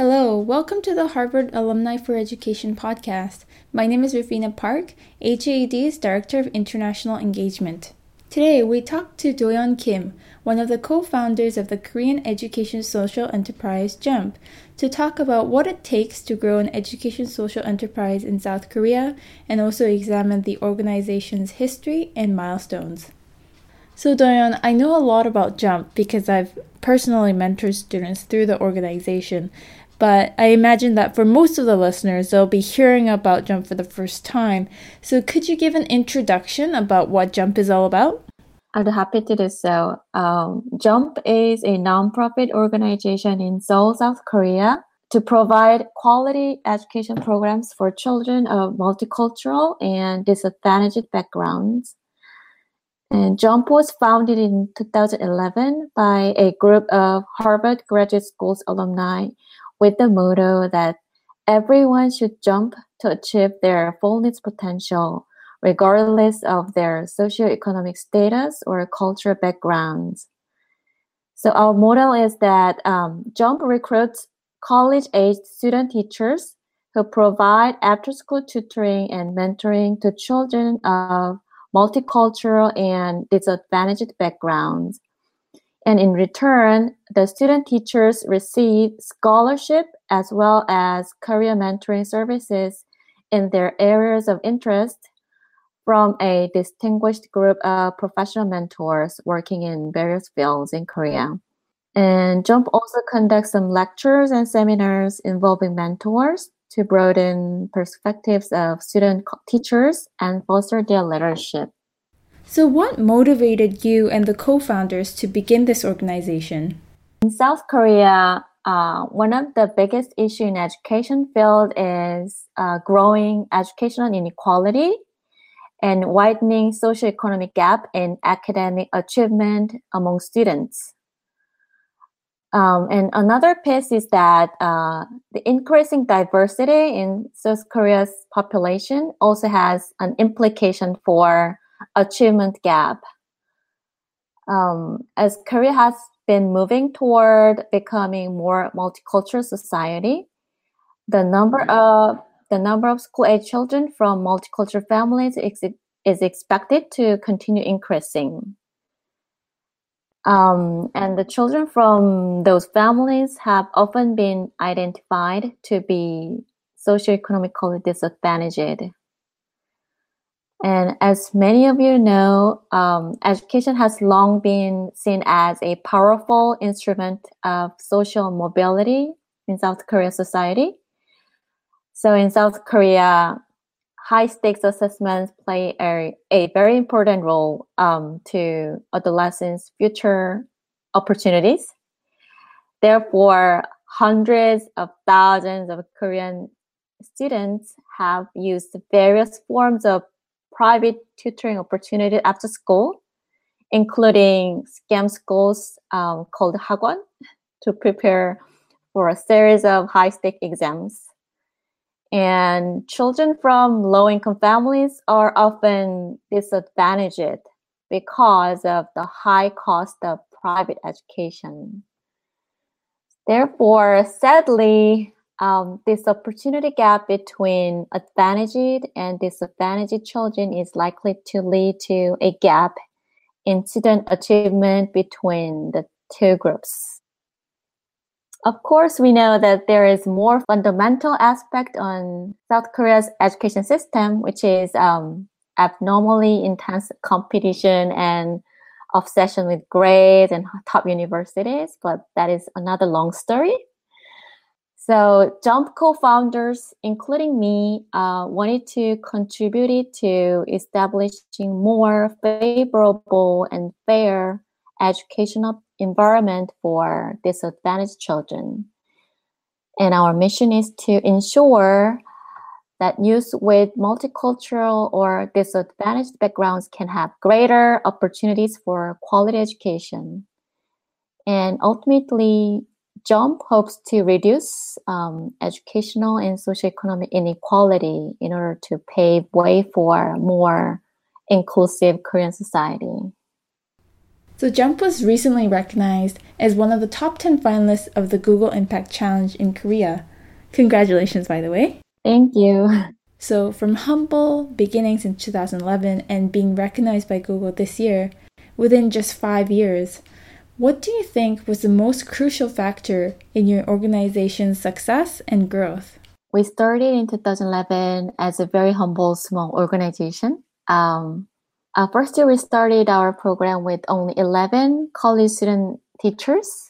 Hello, welcome to the Harvard Alumni for Education podcast. My name is Rufina Park, HAED's Director of International Engagement. Today, we talk to Doyeon Kim, one of the co founders of the Korean education social enterprise JUMP, to talk about what it takes to grow an education social enterprise in South Korea and also examine the organization's history and milestones. So, Doyeon, I know a lot about JUMP because I've personally mentored students through the organization, but I imagine that for most of the listeners, they'll be hearing about JUMP for the first time. So, could you give an introduction about what JUMP is all about? I'd be happy to do so. Um, JUMP is a nonprofit organization in Seoul, South Korea, to provide quality education programs for children of multicultural and disadvantaged backgrounds. And Jump was founded in 2011 by a group of Harvard Graduate School's alumni with the motto that everyone should jump to achieve their fullness potential, regardless of their socioeconomic status or cultural backgrounds. So our model is that um, Jump recruits college-aged student teachers who provide after-school tutoring and mentoring to children of multicultural and disadvantaged backgrounds. And in return, the student teachers receive scholarship as well as career mentoring services in their areas of interest from a distinguished group of professional mentors working in various fields in Korea. And JUMP also conducts some lectures and seminars involving mentors to broaden perspectives of student teachers and foster their leadership. So, what motivated you and the co founders to begin this organization? In South Korea, uh, one of the biggest issues in education field is uh, growing educational inequality and widening socioeconomic gap in academic achievement among students. Um, and another piece is that uh, the increasing diversity in South Korea's population also has an implication for achievement gap. Um, as Korea has been moving toward becoming more multicultural society, the number of the number of school-age children from multicultural families is, is expected to continue increasing. Um, and the children from those families have often been identified to be socioeconomically disadvantaged. And as many of you know, um, education has long been seen as a powerful instrument of social mobility in South Korea society. So in South Korea, high stakes assessments play a, a very important role um, to adolescents' future opportunities. Therefore, hundreds of thousands of Korean students have used various forms of private tutoring opportunity after school, including cram schools um, called Hagwon to prepare for a series of high-stake exams. And children from low-income families are often disadvantaged because of the high cost of private education. Therefore, sadly, um, this opportunity gap between advantaged and disadvantaged children is likely to lead to a gap in student achievement between the two groups. Of course, we know that there is more fundamental aspect on South Korea's education system, which is um, abnormally intense competition and obsession with grades and top universities, but that is another long story. So Jump co-founders, including me, uh, wanted to contribute to establishing more favorable and fair educational environment for disadvantaged children. And our mission is to ensure that youth with multicultural or disadvantaged backgrounds can have greater opportunities for quality education. And ultimately, JUMP hopes to reduce um, educational and socioeconomic inequality in order to pave way for more inclusive Korean society. So Jump was recently recognized as one of the top 10 finalists of the Google Impact Challenge in Korea. Congratulations, by the way. Thank you. So, from humble beginnings in 2011 and being recognized by Google this year, within just five years, what do you think was the most crucial factor in your organization's success and growth? We started in 2011 as a very humble, small organization. Um, uh, first year, we started our program with only 11 college student teachers.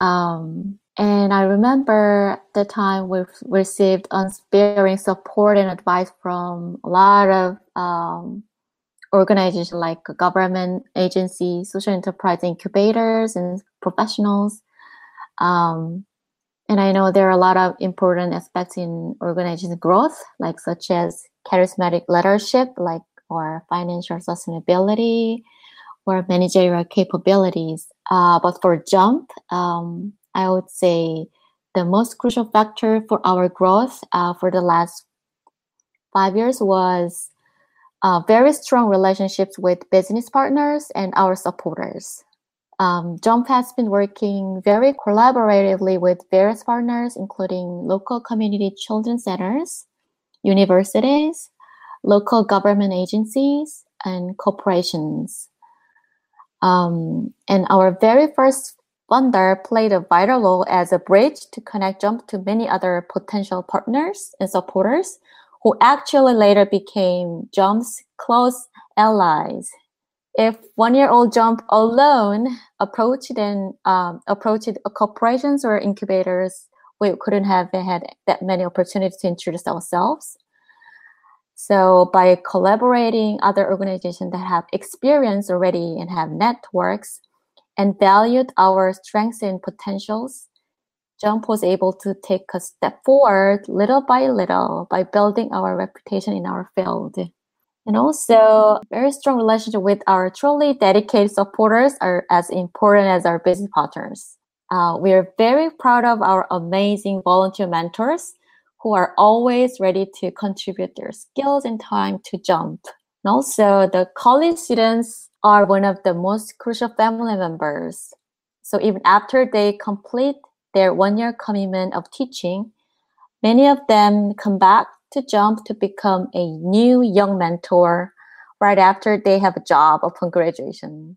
Um, and I remember the time we received unsparing support and advice from a lot of um, organizations like government agencies, social enterprise incubators, and professionals. Um, and I know there are a lot of important aspects in organization growth, like such as charismatic leadership, like or financial sustainability or managerial capabilities. Uh, but for Jump, um, I would say the most crucial factor for our growth uh, for the last five years was uh, very strong relationships with business partners and our supporters. Um, Jump has been working very collaboratively with various partners, including local community children's centers, universities, local government agencies, and corporations. Um, and our very first funder played a vital role as a bridge to connect Jump to many other potential partners and supporters who actually later became Jump's close allies. If one-year-old Jump alone approached and um, approached corporations or incubators, we couldn't have had that many opportunities to introduce ourselves. So by collaborating other organizations that have experience already and have networks and valued our strengths and potentials, Jump was able to take a step forward little by little by building our reputation in our field. And also, very strong relationship with our truly dedicated supporters are as important as our business partners. Uh, we are very proud of our amazing volunteer mentors who are always ready to contribute their skills and time to jump. And also, the college students are one of the most crucial family members. So even after they complete their one year commitment of teaching, many of them come back to jump to become a new young mentor right after they have a job upon graduation.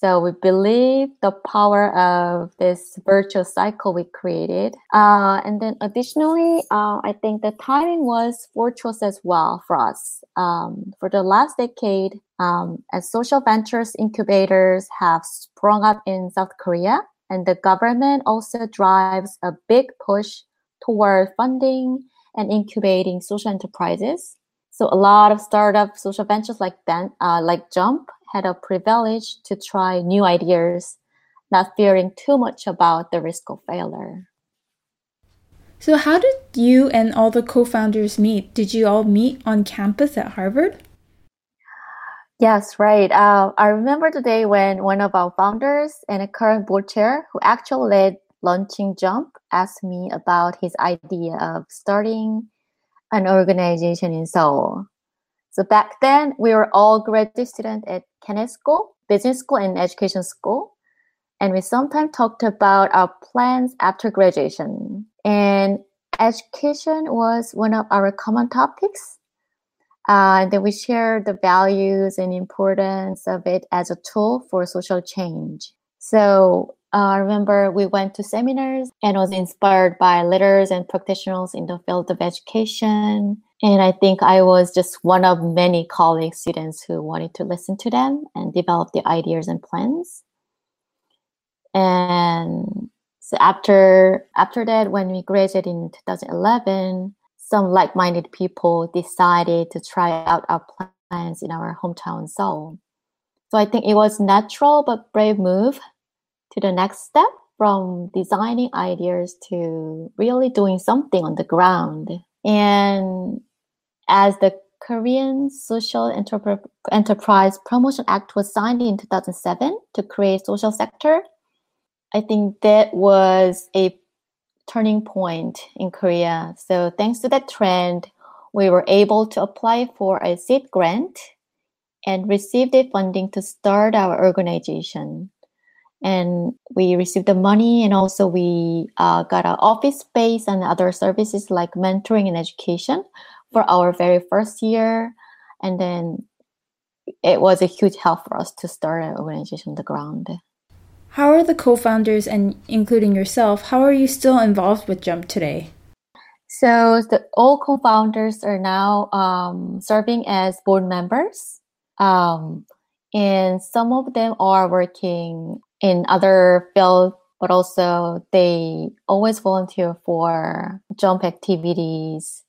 So we believe the power of this virtual cycle we created. Uh, and then additionally, uh, I think the timing was fortuitous as well for us. Um, for the last decade, um, as social ventures incubators have sprung up in South Korea, and the government also drives a big push toward funding and incubating social enterprises. So a lot of startup social ventures like Ben, uh, like Jump had a privilege to try new ideas, not fearing too much about the risk of failure. So, how did you and all the co founders meet? Did you all meet on campus at Harvard? Yes, right. Uh, I remember the day when one of our founders and a current board chair, who actually led launching Jump, asked me about his idea of starting an organization in Seoul. So back then, we were all graduate students at Kennedy School, Business School, and Education School. And we sometimes talked about our plans after graduation. And education was one of our common topics. Uh, and then we shared the values and importance of it as a tool for social change. So uh, I remember we went to seminars and was inspired by leaders and practitioners in the field of education and I think I was just one of many college students who wanted to listen to them and develop the ideas and plans. And so after after that, when we graduated in 2011, some like-minded people decided to try out our plans in our hometown Seoul. So I think it was natural but brave move to the next step from designing ideas to really doing something on the ground. And as the Korean Social Enterpr- Enterprise Promotion Act was signed in 2007 to create social sector, I think that was a turning point in Korea. So thanks to that trend, we were able to apply for a seed grant and received the funding to start our organization. And we received the money, and also we uh, got an office space and other services like mentoring and education for our very first year. And then it was a huge help for us to start an organization on the ground. How are the co founders, and including yourself, how are you still involved with Jump today? So the all co-founders are now um, serving as board members, um, and some of them are working in other fields, but also they always volunteer for jump activities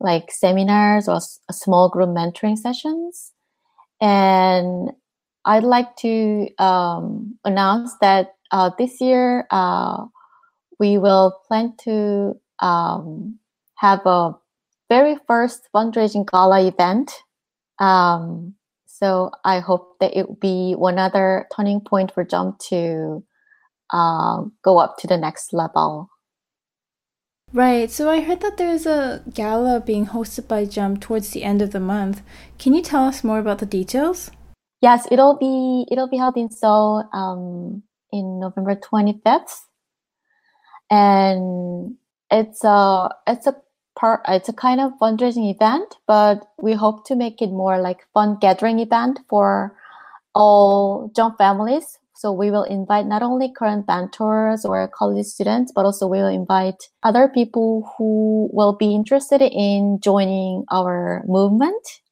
like seminars or small group mentoring sessions. And I'd like to um, announce that uh, this year uh, we will plan to um, have a very first fundraising gala event. Um, so I hope that it will be one other turning point for Jump to uh, go up to the next level. Right. So I heard that there's a gala being hosted by Jump towards the end of the month. Can you tell us more about the details? Yes, it'll be it'll be held in Seoul um, in November 25th, and it's a it's a part it's a kind of fundraising event, but we hope to make it more like fun gathering event for all Jump families. So we will invite not only current mentors or college students, but also we will invite other people who will be interested in joining our movement.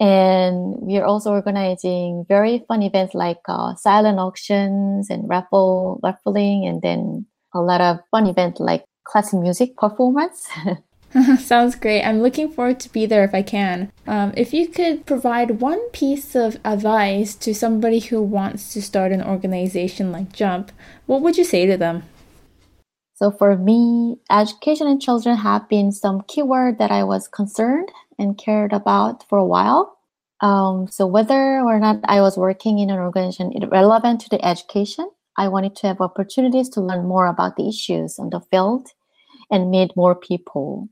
And we are also organizing very fun events like uh, silent auctions and raffle raffling, and then a lot of fun events like classic music performance. Sounds great. I'm looking forward to be there if I can. Um, if you could provide one piece of advice to somebody who wants to start an organization like Jump, what would you say to them? So for me, education and children have been some keyword that I was concerned and cared about for a while. Um, so whether or not I was working in an organization relevant to the education, I wanted to have opportunities to learn more about the issues on the field and meet more people.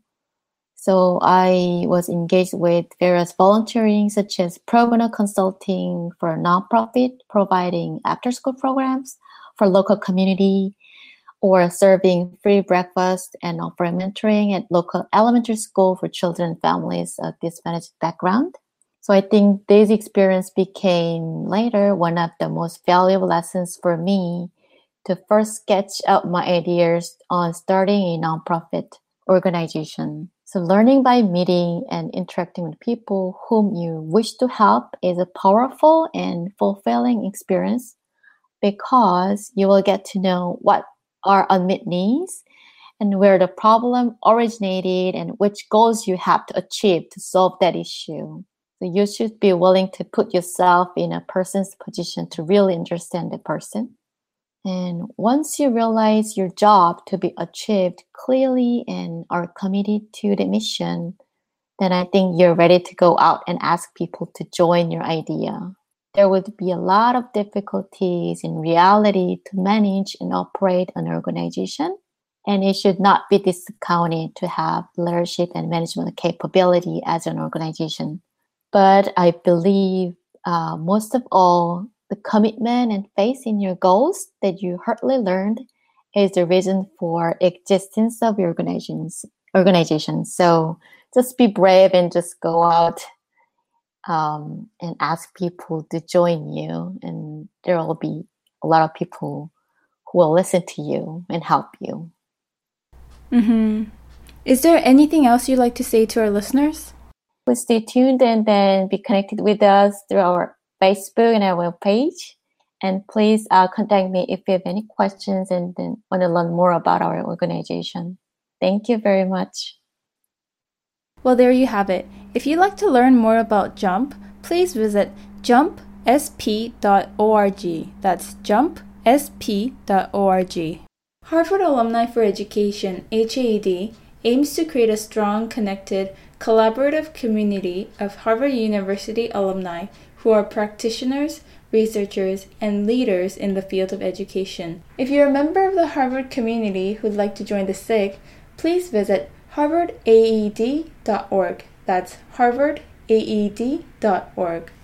So I was engaged with various volunteering, such as pro bono consulting for a nonprofit, providing after school programs for local community, or serving free breakfast and offering mentoring at local elementary school for children and families of disadvantaged background. So I think this experience became later one of the most valuable lessons for me to first sketch out my ideas on starting a nonprofit organization. So learning by meeting and interacting with people whom you wish to help is a powerful and fulfilling experience because you will get to know what are unmet needs and where the problem originated and which goals you have to achieve to solve that issue. So you should be willing to put yourself in a person's position to really understand the person. And once you realize your job to be achieved clearly and are committed to the mission, then I think you're ready to go out and ask people to join your idea. There would be a lot of difficulties in reality to manage and operate an organization, and it should not be discounted to have leadership and management capability as an organization. But I believe uh, most of all, the commitment and faith in your goals that you hardly learned is the reason for existence of your organizations. Organization. So just be brave and just go out um, and ask people to join you, and there will be a lot of people who will listen to you and help you. Mm-hmm. Is there anything else you'd like to say to our listeners? Please stay tuned and then be connected with us through our Facebook and our page. And please uh, contact me if you have any questions and then want to learn more about our organization. Thank you very much. Well, there you have it. If you'd like to learn more about JUMP, please visit jumpsp.org. That's jumpsp.org. Harvard Alumni for Education, HAED, aims to create a strong, connected, collaborative community of Harvard University alumni who are practitioners, researchers, and leaders in the field of education. If you're a member of the Harvard community who'd like to join the SIG, please visit harvardaed.org. That's harvardaed.org.